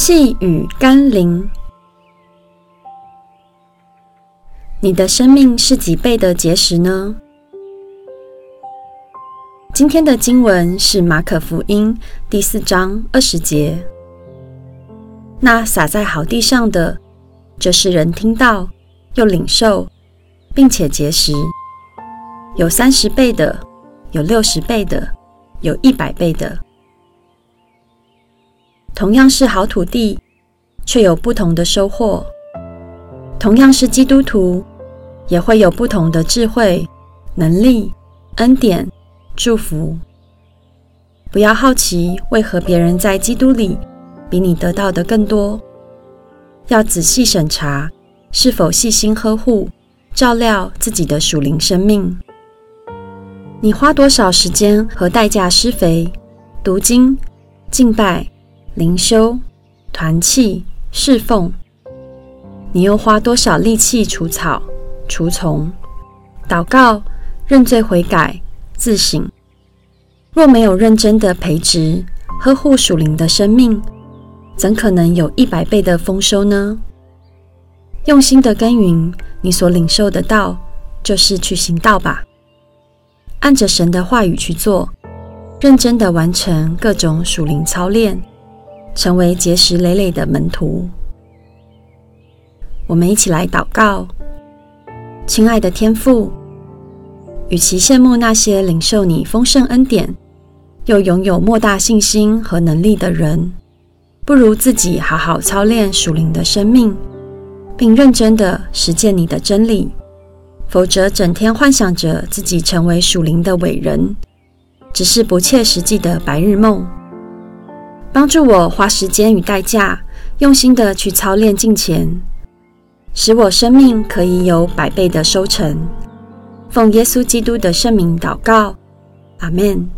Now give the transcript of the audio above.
细雨甘霖，你的生命是几倍的结实呢？今天的经文是马可福音第四章二十节。那撒在好地上的，就是人听到又领受，并且结实，有三十倍的，有六十倍的，有一百倍的。同样是好土地，却有不同的收获；同样是基督徒，也会有不同的智慧、能力、恩典。祝福。不要好奇为何别人在基督里比你得到的更多，要仔细审查是否细心呵护、照料自己的属灵生命。你花多少时间和代价施肥、读经、敬拜、灵修、团契、侍奉？你又花多少力气除草、除虫、祷告、认罪悔改？自省，若没有认真的培植、呵护属灵的生命，怎可能有一百倍的丰收呢？用心的耕耘你所领受的道，就是去行道吧。按着神的话语去做，认真的完成各种属灵操练，成为结实累累的门徒。我们一起来祷告，亲爱的天父。与其羡慕那些领受你丰盛恩典，又拥有莫大信心和能力的人，不如自己好好操练属灵的生命，并认真的实践你的真理。否则，整天幻想着自己成为属灵的伟人，只是不切实际的白日梦。帮助我花时间与代价，用心的去操练金钱，使我生命可以有百倍的收成。奉耶稣基督的圣名祷告，阿门。